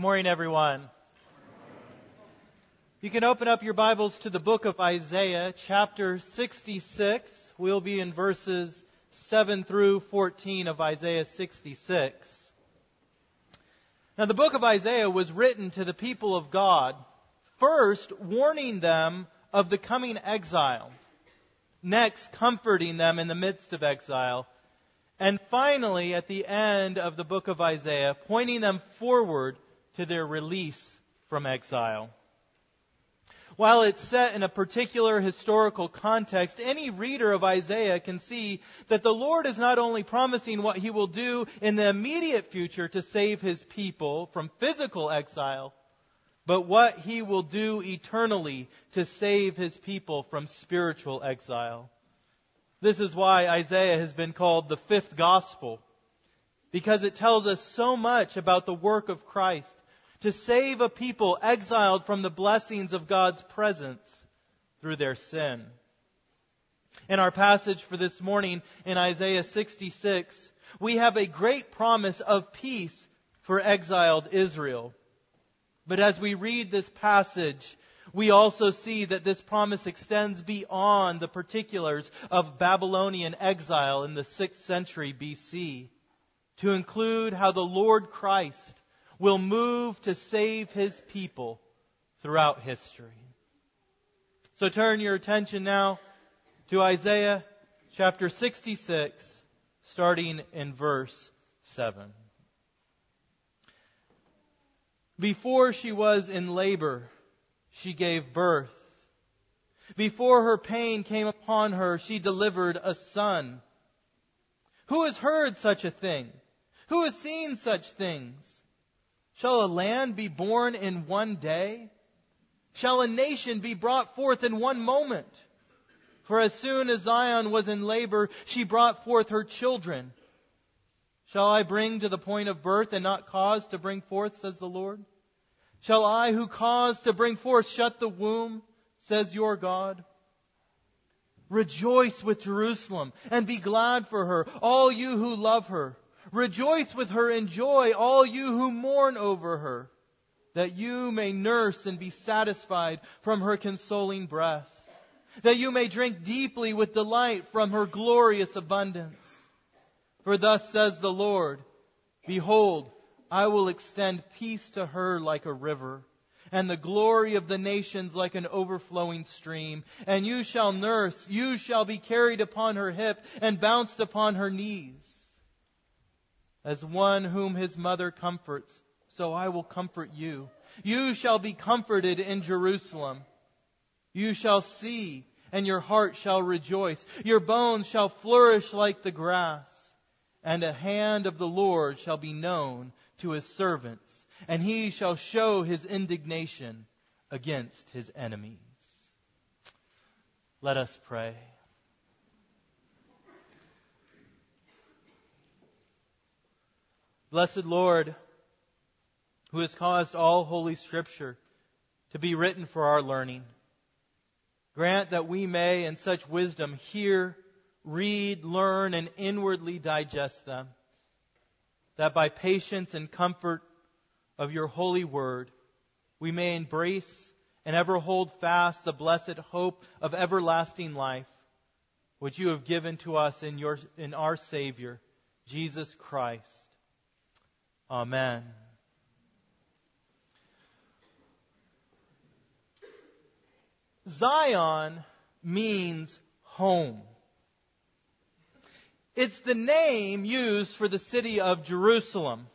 Good morning, everyone. You can open up your Bibles to the book of Isaiah, chapter 66. We'll be in verses 7 through 14 of Isaiah 66. Now, the book of Isaiah was written to the people of God, first warning them of the coming exile, next comforting them in the midst of exile, and finally, at the end of the book of Isaiah, pointing them forward to their release from exile. While it's set in a particular historical context, any reader of Isaiah can see that the Lord is not only promising what he will do in the immediate future to save his people from physical exile, but what he will do eternally to save his people from spiritual exile. This is why Isaiah has been called the fifth gospel, because it tells us so much about the work of Christ to save a people exiled from the blessings of God's presence through their sin. In our passage for this morning in Isaiah 66, we have a great promise of peace for exiled Israel. But as we read this passage, we also see that this promise extends beyond the particulars of Babylonian exile in the 6th century BC to include how the Lord Christ will move to save his people throughout history. So turn your attention now to Isaiah chapter 66, starting in verse 7. Before she was in labor, she gave birth. Before her pain came upon her, she delivered a son. Who has heard such a thing? Who has seen such things? Shall a land be born in one day? Shall a nation be brought forth in one moment? For as soon as Zion was in labor, she brought forth her children. Shall I bring to the point of birth and not cause to bring forth, says the Lord? Shall I who cause to bring forth shut the womb, says your God? Rejoice with Jerusalem and be glad for her, all you who love her. Rejoice with her in joy, all you who mourn over her, that you may nurse and be satisfied from her consoling breast, that you may drink deeply with delight from her glorious abundance. For thus says the Lord, Behold, I will extend peace to her like a river, and the glory of the nations like an overflowing stream. And you shall nurse, you shall be carried upon her hip, and bounced upon her knees. As one whom his mother comforts, so I will comfort you. You shall be comforted in Jerusalem. You shall see, and your heart shall rejoice. Your bones shall flourish like the grass. And a hand of the Lord shall be known to his servants, and he shall show his indignation against his enemies. Let us pray. Blessed Lord, who has caused all holy scripture to be written for our learning, grant that we may in such wisdom hear, read, learn, and inwardly digest them, that by patience and comfort of your holy word, we may embrace and ever hold fast the blessed hope of everlasting life, which you have given to us in, your, in our Savior, Jesus Christ. Amen. Zion means home. It's the name used for the city of Jerusalem.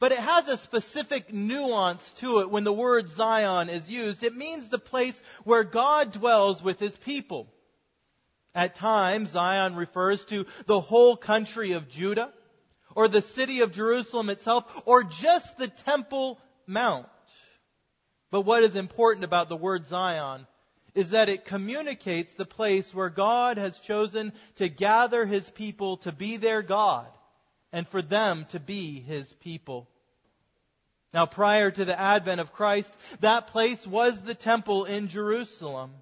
But it has a specific nuance to it when the word Zion is used. It means the place where God dwells with his people. At times, Zion refers to the whole country of Judah or the city of Jerusalem itself, or just the Temple Mount. But what is important about the word Zion is that it communicates the place where God has chosen to gather his people to be their God and for them to be his people. Now prior to the advent of Christ, that place was the temple in Jerusalem.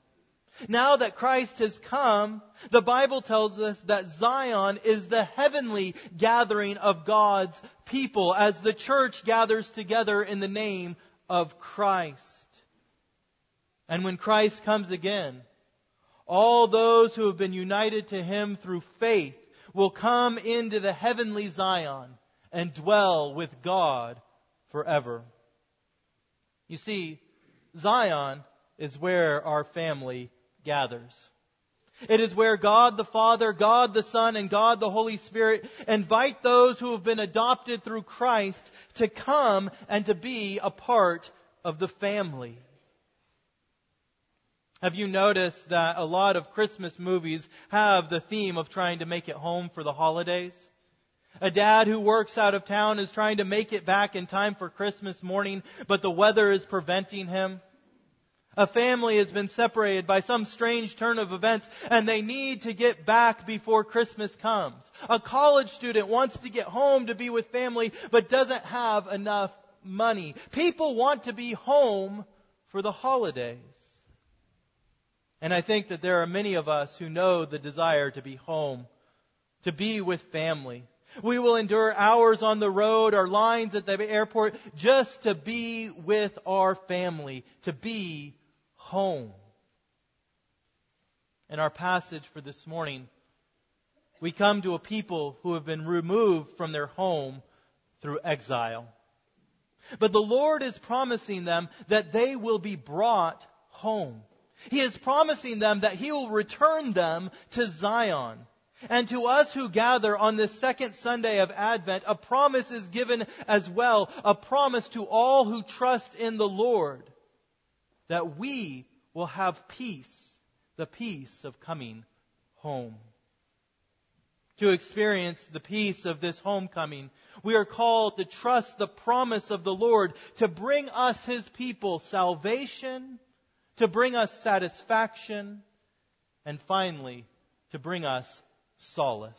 Now that Christ has come, the Bible tells us that Zion is the heavenly gathering of God's people as the church gathers together in the name of Christ. And when Christ comes again, all those who have been united to him through faith will come into the heavenly Zion and dwell with God forever. You see, Zion is where our family gathers. It is where God the Father, God the Son, and God the Holy Spirit invite those who have been adopted through Christ to come and to be a part of the family. Have you noticed that a lot of Christmas movies have the theme of trying to make it home for the holidays? A dad who works out of town is trying to make it back in time for Christmas morning, but the weather is preventing him. A family has been separated by some strange turn of events and they need to get back before Christmas comes. A college student wants to get home to be with family but doesn't have enough money. People want to be home for the holidays. And I think that there are many of us who know the desire to be home, to be with family. We will endure hours on the road or lines at the airport just to be with our family, to be home. In our passage for this morning, we come to a people who have been removed from their home through exile. But the Lord is promising them that they will be brought home. He is promising them that He will return them to Zion. And to us who gather on this second Sunday of Advent, a promise is given as well, a promise to all who trust in the Lord that we will have peace, the peace of coming home. To experience the peace of this homecoming, we are called to trust the promise of the Lord to bring us, His people, salvation, to bring us satisfaction, and finally, to bring us solace.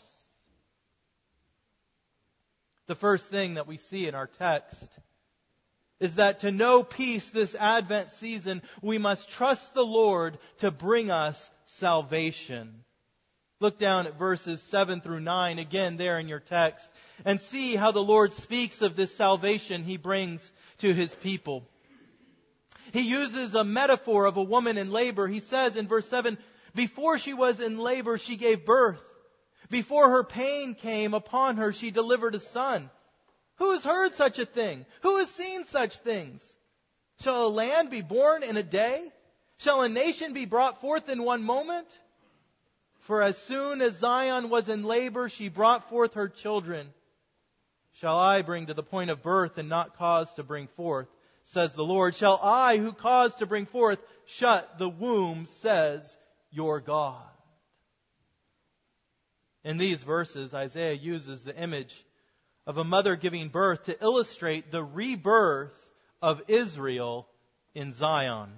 The first thing that we see in our text is that to know peace this Advent season, we must trust the Lord to bring us salvation. Look down at verses 7 through 9 again there in your text and see how the Lord speaks of this salvation he brings to his people. He uses a metaphor of a woman in labor. He says in verse 7, before she was in labor, she gave birth. Before her pain came upon her, she delivered a son. Who has heard such a thing? Who has seen such things? Shall a land be born in a day? Shall a nation be brought forth in one moment? For as soon as Zion was in labor, she brought forth her children. Shall I bring to the point of birth and not cause to bring forth? Says the Lord. Shall I, who cause to bring forth, shut the womb? Says your God. In these verses, Isaiah uses the image of a mother giving birth to illustrate the rebirth of Israel in Zion.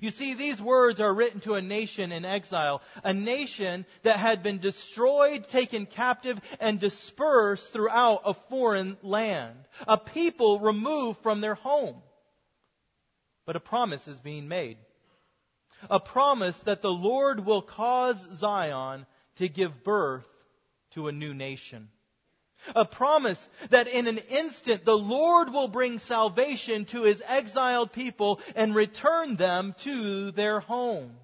You see, these words are written to a nation in exile, a nation that had been destroyed, taken captive, and dispersed throughout a foreign land, a people removed from their home. But a promise is being made. A promise that the Lord will cause Zion to give birth to a new nation. A promise that in an instant the Lord will bring salvation to his exiled people and return them to their home.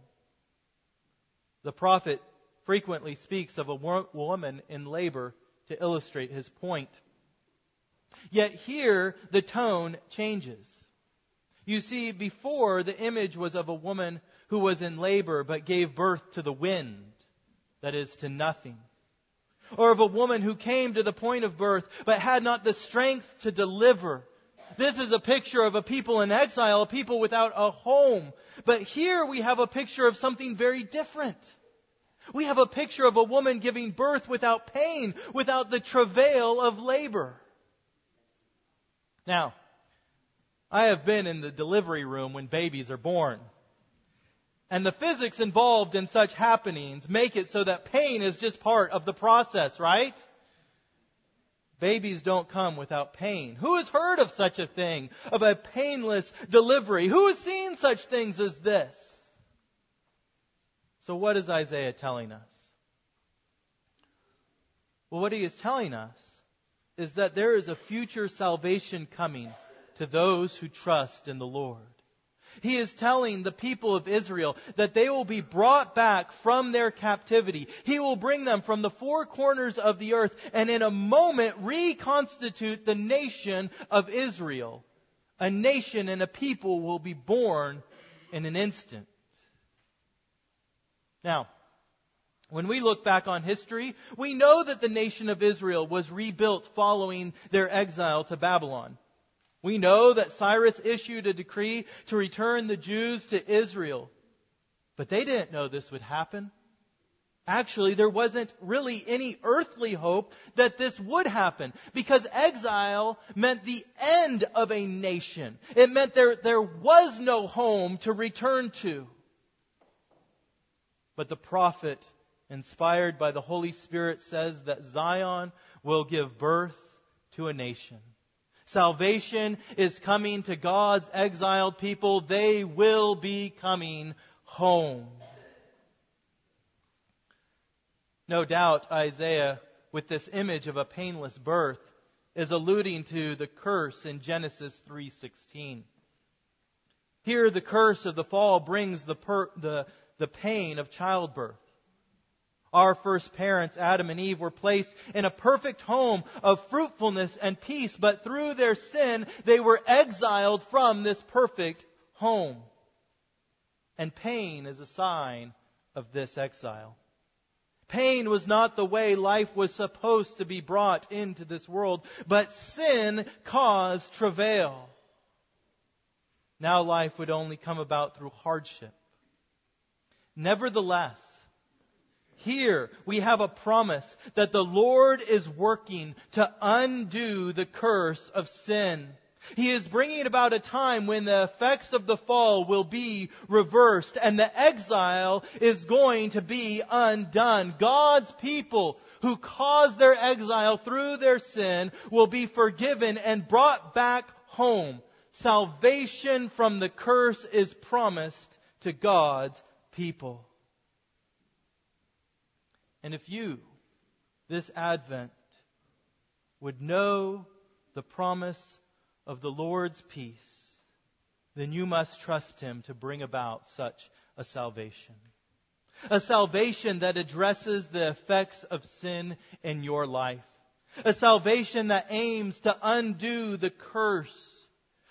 The prophet frequently speaks of a woman in labor to illustrate his point. Yet here the tone changes. You see, before the image was of a woman who was in labor but gave birth to the wind, that is, to nothing or of a woman who came to the point of birth but had not the strength to deliver. This is a picture of a people in exile, a people without a home. But here we have a picture of something very different. We have a picture of a woman giving birth without pain, without the travail of labor. Now, I have been in the delivery room when babies are born. And the physics involved in such happenings make it so that pain is just part of the process, right? Babies don't come without pain. Who has heard of such a thing? Of a painless delivery? Who has seen such things as this? So, what is Isaiah telling us? Well, what he is telling us is that there is a future salvation coming to those who trust in the Lord. He is telling the people of Israel that they will be brought back from their captivity. He will bring them from the four corners of the earth and in a moment reconstitute the nation of Israel. A nation and a people will be born in an instant. Now, when we look back on history, we know that the nation of Israel was rebuilt following their exile to Babylon. We know that Cyrus issued a decree to return the Jews to Israel. But they didn't know this would happen. Actually, there wasn't really any earthly hope that this would happen because exile meant the end of a nation. It meant there, there was no home to return to. But the prophet, inspired by the Holy Spirit, says that Zion will give birth to a nation. Salvation is coming to God's exiled people. They will be coming home. No doubt Isaiah, with this image of a painless birth, is alluding to the curse in Genesis 3:16. Here the curse of the fall brings the, per, the, the pain of childbirth. Our first parents, Adam and Eve, were placed in a perfect home of fruitfulness and peace, but through their sin, they were exiled from this perfect home. And pain is a sign of this exile. Pain was not the way life was supposed to be brought into this world, but sin caused travail. Now life would only come about through hardship. Nevertheless, here we have a promise that the Lord is working to undo the curse of sin. He is bringing about a time when the effects of the fall will be reversed and the exile is going to be undone. God's people who caused their exile through their sin will be forgiven and brought back home. Salvation from the curse is promised to God's people. And if you, this Advent, would know the promise of the Lord's peace, then you must trust Him to bring about such a salvation. A salvation that addresses the effects of sin in your life. A salvation that aims to undo the curse.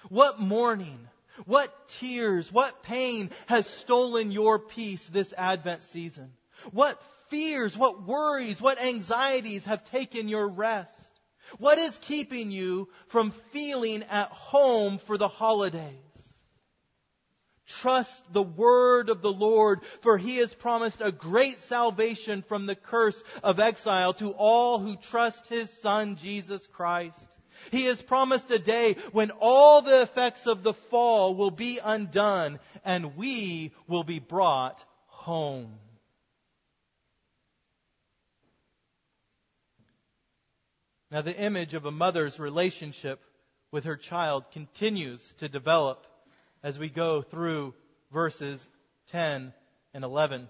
What mourning, what tears, what pain has stolen your peace this Advent season? What fears, what worries, what anxieties have taken your rest? What is keeping you from feeling at home for the holidays? Trust the word of the Lord, for he has promised a great salvation from the curse of exile to all who trust his son, Jesus Christ. He has promised a day when all the effects of the fall will be undone and we will be brought home. Now, the image of a mother's relationship with her child continues to develop as we go through verses 10 and 11.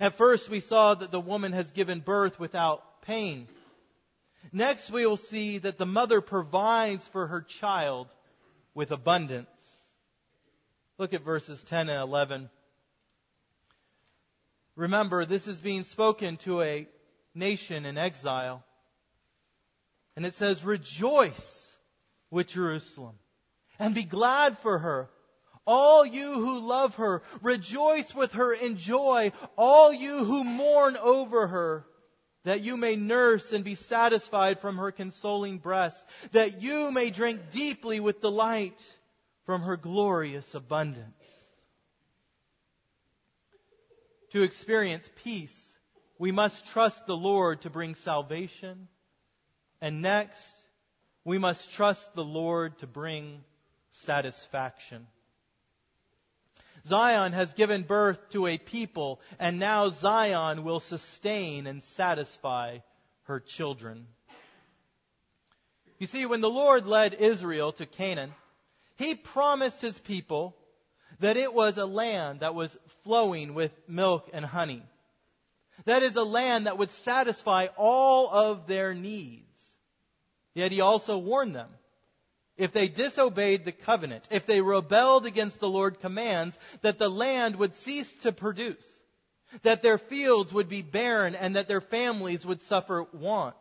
At first, we saw that the woman has given birth without pain. Next, we will see that the mother provides for her child with abundance. Look at verses 10 and 11. Remember, this is being spoken to a nation in exile. And it says, Rejoice with Jerusalem and be glad for her. All you who love her, rejoice with her in joy. All you who mourn over her, that you may nurse and be satisfied from her consoling breast, that you may drink deeply with delight from her glorious abundance. To experience peace, we must trust the Lord to bring salvation and next, we must trust the Lord to bring satisfaction. Zion has given birth to a people, and now Zion will sustain and satisfy her children. You see, when the Lord led Israel to Canaan, He promised His people that it was a land that was flowing with milk and honey. That is a land that would satisfy all of their needs. Yet he also warned them. If they disobeyed the covenant, if they rebelled against the Lord's commands, that the land would cease to produce, that their fields would be barren, and that their families would suffer want.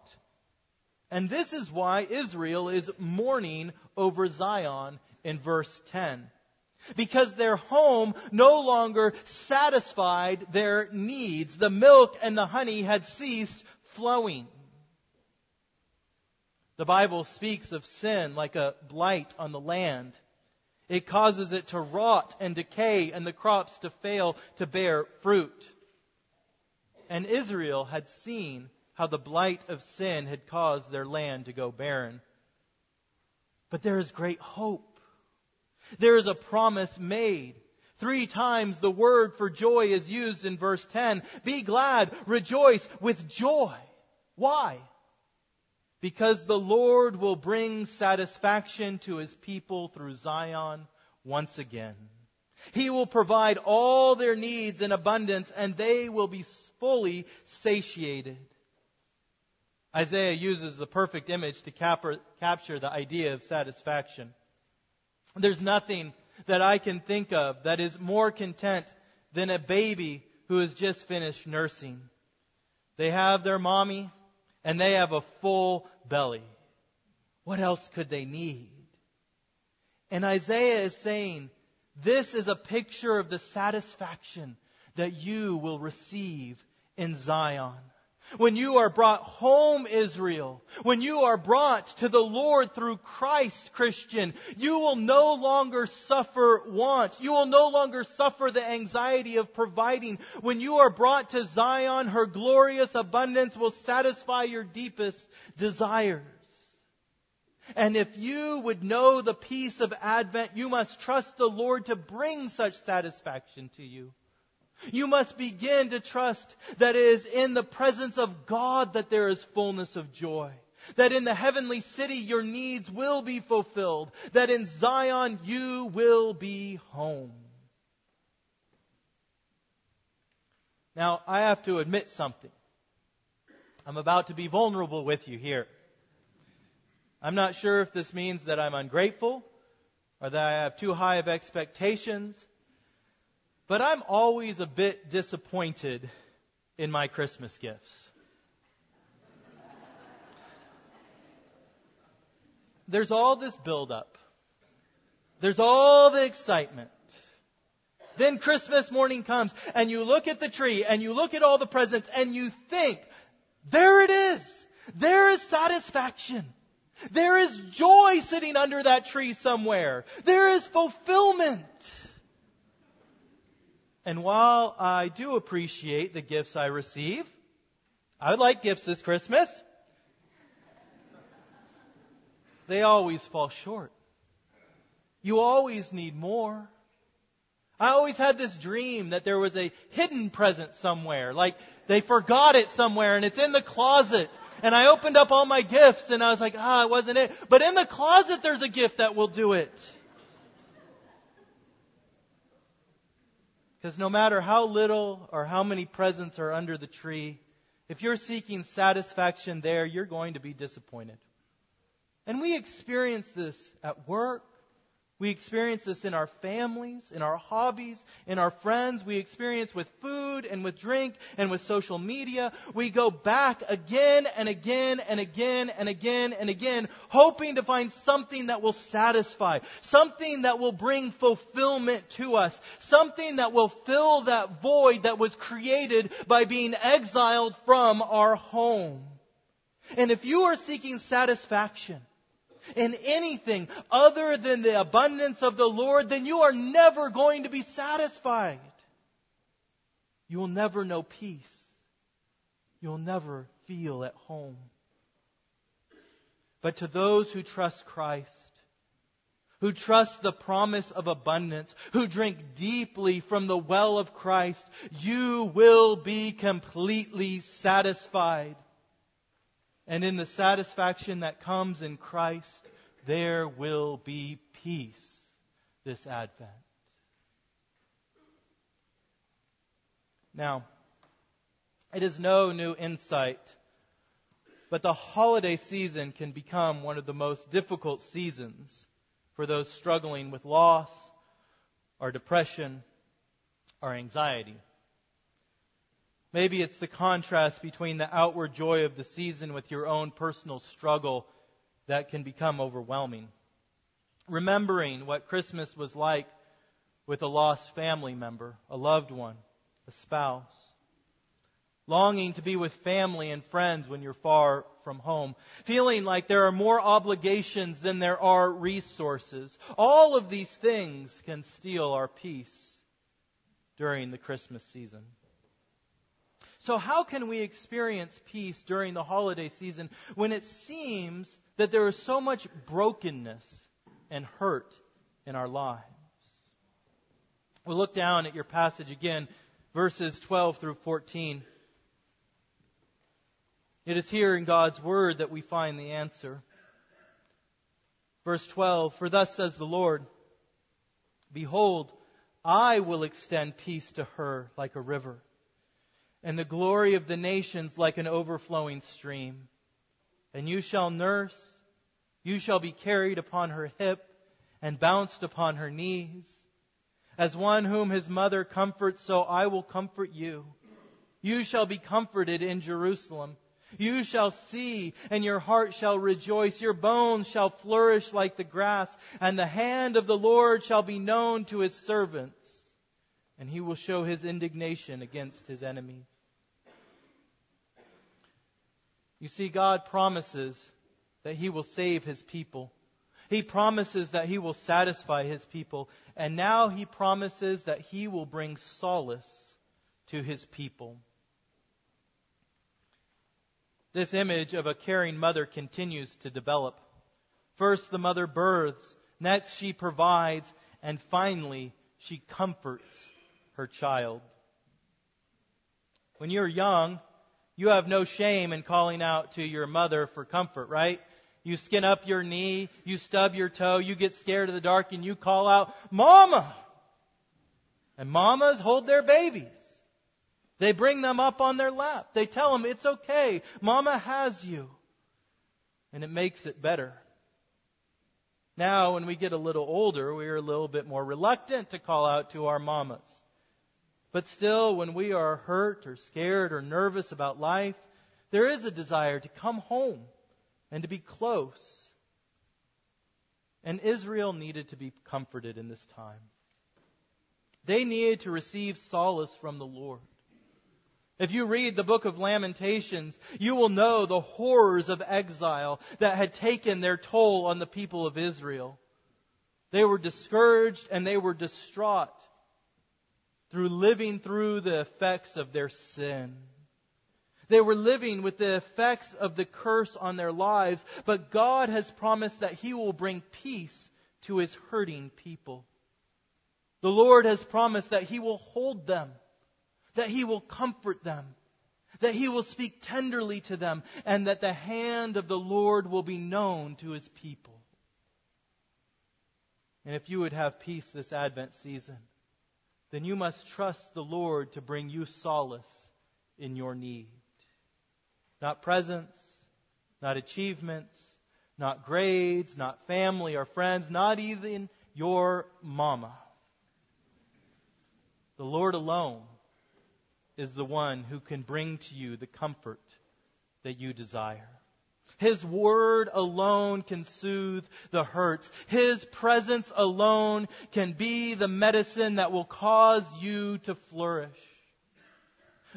And this is why Israel is mourning over Zion in verse 10 because their home no longer satisfied their needs. The milk and the honey had ceased flowing. The Bible speaks of sin like a blight on the land. It causes it to rot and decay and the crops to fail to bear fruit. And Israel had seen how the blight of sin had caused their land to go barren. But there is great hope there is a promise made. Three times the word for joy is used in verse 10. Be glad, rejoice with joy. Why? Because the Lord will bring satisfaction to his people through Zion once again. He will provide all their needs in abundance and they will be fully satiated. Isaiah uses the perfect image to capture the idea of satisfaction. There's nothing that I can think of that is more content than a baby who has just finished nursing. They have their mommy and they have a full belly. What else could they need? And Isaiah is saying, this is a picture of the satisfaction that you will receive in Zion. When you are brought home, Israel, when you are brought to the Lord through Christ, Christian, you will no longer suffer want. You will no longer suffer the anxiety of providing. When you are brought to Zion, her glorious abundance will satisfy your deepest desires. And if you would know the peace of Advent, you must trust the Lord to bring such satisfaction to you. You must begin to trust that it is in the presence of God that there is fullness of joy. That in the heavenly city your needs will be fulfilled. That in Zion you will be home. Now, I have to admit something. I'm about to be vulnerable with you here. I'm not sure if this means that I'm ungrateful or that I have too high of expectations but I'm always a bit disappointed in my Christmas gifts. There's all this buildup. There's all the excitement. Then Christmas morning comes and you look at the tree and you look at all the presents and you think, there it is. There is satisfaction. There is joy sitting under that tree somewhere. There is fulfillment. And while I do appreciate the gifts I receive, I would like gifts this Christmas. They always fall short. You always need more. I always had this dream that there was a hidden present somewhere, like they forgot it somewhere and it's in the closet. And I opened up all my gifts and I was like, ah, it wasn't it. But in the closet there's a gift that will do it. Because no matter how little or how many presents are under the tree, if you're seeking satisfaction there, you're going to be disappointed. And we experience this at work, we experience this in our families, in our hobbies, in our friends. We experience with food and with drink and with social media. We go back again and again and again and again and again, hoping to find something that will satisfy, something that will bring fulfillment to us, something that will fill that void that was created by being exiled from our home. And if you are seeking satisfaction, in anything other than the abundance of the Lord, then you are never going to be satisfied. You will never know peace. You'll never feel at home. But to those who trust Christ, who trust the promise of abundance, who drink deeply from the well of Christ, you will be completely satisfied. And in the satisfaction that comes in Christ, there will be peace this Advent. Now, it is no new insight, but the holiday season can become one of the most difficult seasons for those struggling with loss, or depression, or anxiety. Maybe it's the contrast between the outward joy of the season with your own personal struggle that can become overwhelming. Remembering what Christmas was like with a lost family member, a loved one, a spouse. Longing to be with family and friends when you're far from home. Feeling like there are more obligations than there are resources. All of these things can steal our peace during the Christmas season. So, how can we experience peace during the holiday season when it seems that there is so much brokenness and hurt in our lives? We'll look down at your passage again, verses 12 through 14. It is here in God's Word that we find the answer. Verse 12 For thus says the Lord, Behold, I will extend peace to her like a river and the glory of the nations like an overflowing stream. And you shall nurse, you shall be carried upon her hip and bounced upon her knees. As one whom his mother comforts, so I will comfort you. You shall be comforted in Jerusalem. You shall see, and your heart shall rejoice. Your bones shall flourish like the grass, and the hand of the Lord shall be known to his servants and he will show his indignation against his enemies. You see, God promises that he will save his people. He promises that he will satisfy his people. And now he promises that he will bring solace to his people. This image of a caring mother continues to develop. First, the mother births. Next, she provides. And finally, she comforts her child. When you're young, you have no shame in calling out to your mother for comfort, right? You skin up your knee, you stub your toe, you get scared of the dark, and you call out, Mama! And mamas hold their babies. They bring them up on their lap. They tell them, it's okay. Mama has you. And it makes it better. Now, when we get a little older, we are a little bit more reluctant to call out to our mamas. But still, when we are hurt or scared or nervous about life, there is a desire to come home and to be close. And Israel needed to be comforted in this time. They needed to receive solace from the Lord. If you read the book of Lamentations, you will know the horrors of exile that had taken their toll on the people of Israel. They were discouraged and they were distraught through living through the effects of their sin. They were living with the effects of the curse on their lives, but God has promised that He will bring peace to His hurting people. The Lord has promised that He will hold them, that He will comfort them, that He will speak tenderly to them, and that the hand of the Lord will be known to His people. And if you would have peace this Advent season, then you must trust the Lord to bring you solace in your need. Not presents, not achievements, not grades, not family or friends, not even your mama. The Lord alone is the one who can bring to you the comfort that you desire. His word alone can soothe the hurts. His presence alone can be the medicine that will cause you to flourish.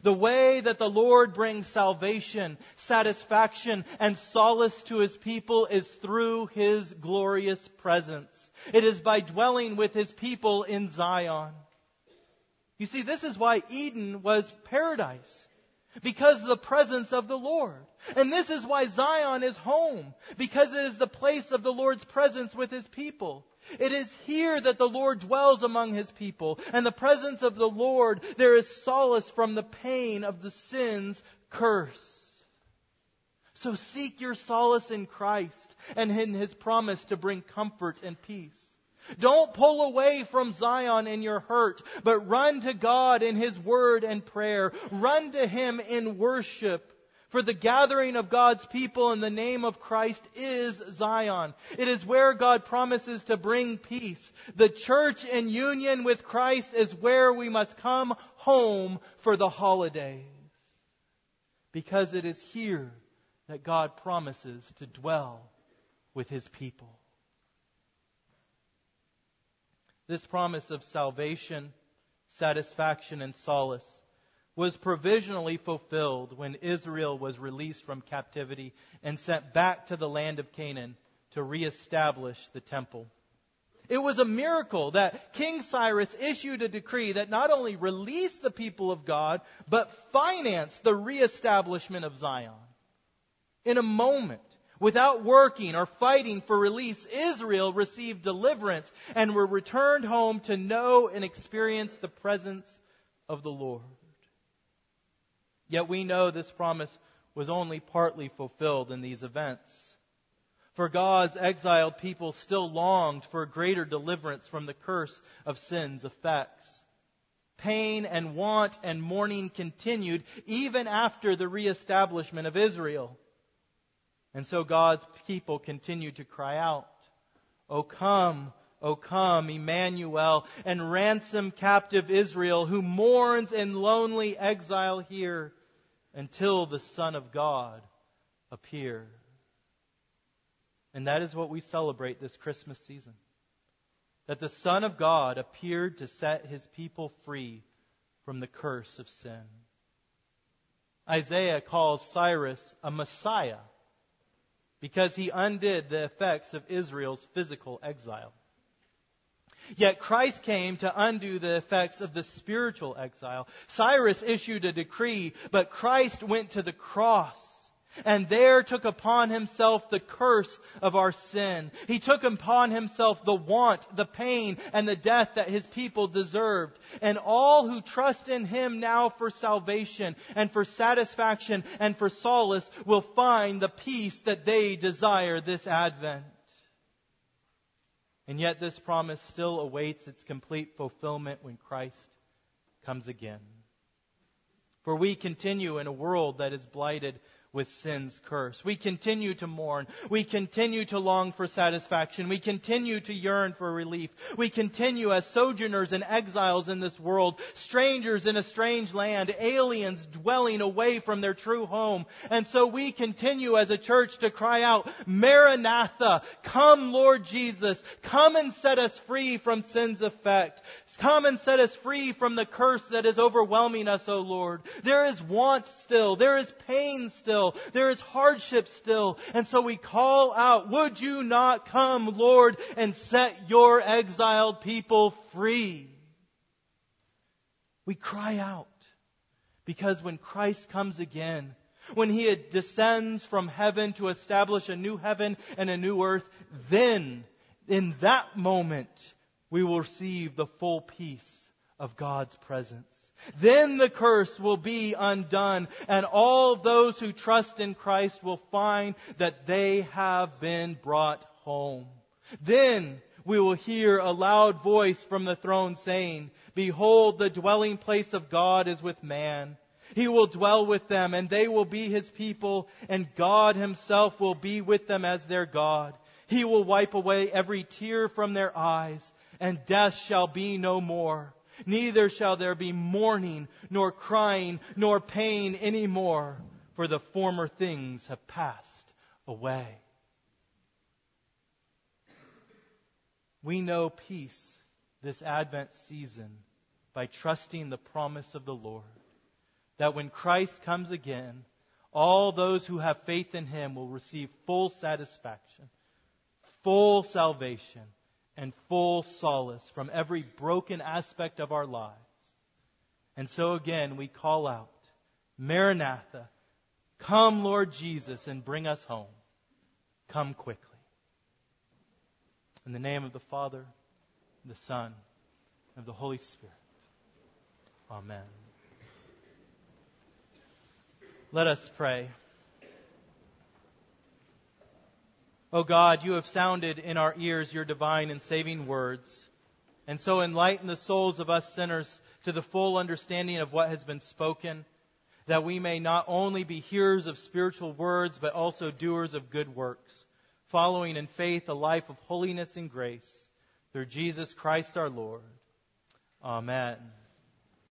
The way that the Lord brings salvation, satisfaction, and solace to His people is through His glorious presence. It is by dwelling with His people in Zion. You see, this is why Eden was paradise because of the presence of the Lord. And this is why Zion is home, because it is the place of the Lord's presence with his people. It is here that the Lord dwells among his people, and the presence of the Lord, there is solace from the pain of the sin's curse. So seek your solace in Christ and in his promise to bring comfort and peace. Don't pull away from Zion in your hurt, but run to God in His Word and prayer. Run to Him in worship. For the gathering of God's people in the name of Christ is Zion. It is where God promises to bring peace. The church in union with Christ is where we must come home for the holidays. Because it is here that God promises to dwell with His people. This promise of salvation, satisfaction, and solace was provisionally fulfilled when Israel was released from captivity and sent back to the land of Canaan to reestablish the temple. It was a miracle that King Cyrus issued a decree that not only released the people of God, but financed the reestablishment of Zion. In a moment, Without working or fighting for release, Israel received deliverance and were returned home to know and experience the presence of the Lord. Yet we know this promise was only partly fulfilled in these events. For God's exiled people still longed for greater deliverance from the curse of sin's effects. Pain and want and mourning continued even after the reestablishment of Israel. And so God's people continued to cry out, O come, O come, Emmanuel, and ransom captive Israel who mourns in lonely exile here until the Son of God appear. And that is what we celebrate this Christmas season. That the Son of God appeared to set his people free from the curse of sin. Isaiah calls Cyrus a Messiah because he undid the effects of Israel's physical exile. Yet Christ came to undo the effects of the spiritual exile. Cyrus issued a decree, but Christ went to the cross and there took upon himself the curse of our sin. He took upon himself the want, the pain, and the death that his people deserved. And all who trust in him now for salvation and for satisfaction and for solace will find the peace that they desire this Advent. And yet this promise still awaits its complete fulfillment when Christ comes again. For we continue in a world that is blighted with sin's curse. We continue to mourn. We continue to long for satisfaction. We continue to yearn for relief. We continue as sojourners and exiles in this world, strangers in a strange land, aliens dwelling away from their true home. And so we continue as a church to cry out, Maranatha, come Lord Jesus, come and set us free from sin's effect. Come and set us free from the curse that is overwhelming us, O Lord. There is want still. There is pain still still. There is hardship still. And so we call out, would you not come, Lord, and set your exiled people free? We cry out because when Christ comes again, when he descends from heaven to establish a new heaven and a new earth, then in that moment we will receive the full peace of God's presence. Then the curse will be undone, and all those who trust in Christ will find that they have been brought home. Then we will hear a loud voice from the throne saying, Behold, the dwelling place of God is with man. He will dwell with them, and they will be his people, and God himself will be with them as their God. He will wipe away every tear from their eyes, and death shall be no more Neither shall there be mourning, nor crying, nor pain any more, for the former things have passed away. We know peace this Advent season by trusting the promise of the Lord that when Christ comes again, all those who have faith in him will receive full satisfaction, full salvation, and full solace from every broken aspect of our lives. And so again, we call out, Maranatha, come Lord Jesus and bring us home. Come quickly. In the name of the Father, the Son, and of the Holy Spirit. Amen. Let us pray. O God, you have sounded in our ears your divine and saving words, and so enlighten the souls of us sinners to the full understanding of what has been spoken, that we may not only be hearers of spiritual words, but also doers of good works, following in faith a life of holiness and grace, through Jesus Christ our Lord. Amen.